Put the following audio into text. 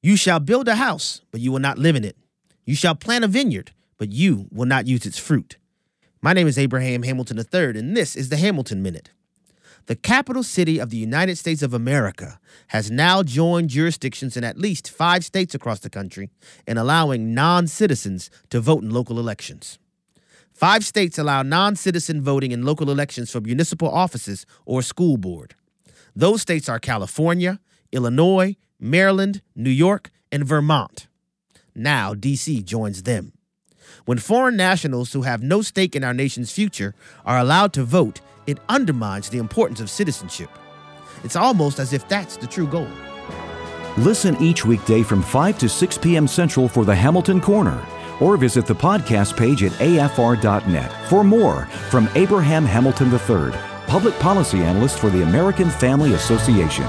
You shall build a house, but you will not live in it. You shall plant a vineyard, but you will not use its fruit. My name is Abraham Hamilton III, and this is the Hamilton Minute. The capital city of the United States of America has now joined jurisdictions in at least five states across the country in allowing non citizens to vote in local elections. Five states allow non citizen voting in local elections for municipal offices or school board. Those states are California, Illinois, Maryland, New York, and Vermont. Now, D.C. joins them. When foreign nationals who have no stake in our nation's future are allowed to vote, it undermines the importance of citizenship. It's almost as if that's the true goal. Listen each weekday from 5 to 6 p.m. Central for the Hamilton Corner, or visit the podcast page at afr.net for more from Abraham Hamilton III, public policy analyst for the American Family Association.